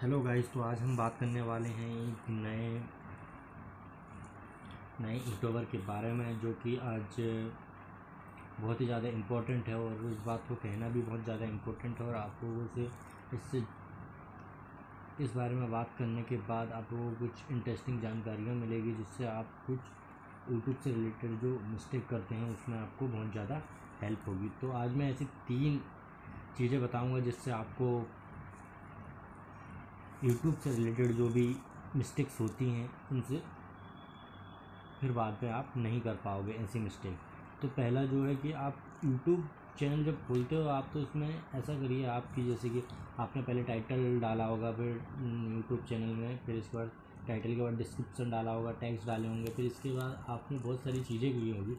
Hello guys तो आज हम बात करने वाले हैं एक नए नए यूट्यूबर के बारे में, जो कि आज बहुत ही ज़्यादा इम्पोर्टेंट है और उस बात को कहना भी बहुत ज़्यादा इम्पोर्टेंट है और आप लोगों से इससे, इस बारे में बात करने के बाद आप लोगों को कुछ इंटरेस्टिंग जानकारियाँ मिलेगी, जिससे आप कुछ यूट्यूब से रिलेटेड जो मिस्टेक करते हैं, उसमें आपको बहुत ज़्यादा हेल्प होगी। तो आज मैं ऐसी तीन चीज़ें बताऊँगा, जिससे आपको यूट्यूब से रिलेटेड जो भी मिस्टेक्स होती हैं, उनसे फिर बाद में आप नहीं कर पाओगे ऐसी मिस्टेक तो पहला जो है कि आप यूट्यूब चैनल जब खोलते हो, आप तो उसमें ऐसा करिए आपकी जैसे कि आपने पहले टाइटल डाला होगा, फिर यूट्यूब चैनल में, फिर इसके बाद टाइटल के बाद डिस्क्रिप्शन डाला होगा टैक्स डाले होंगे, फिर इसके बाद आपने बहुत सारी चीज़ें की होंगी.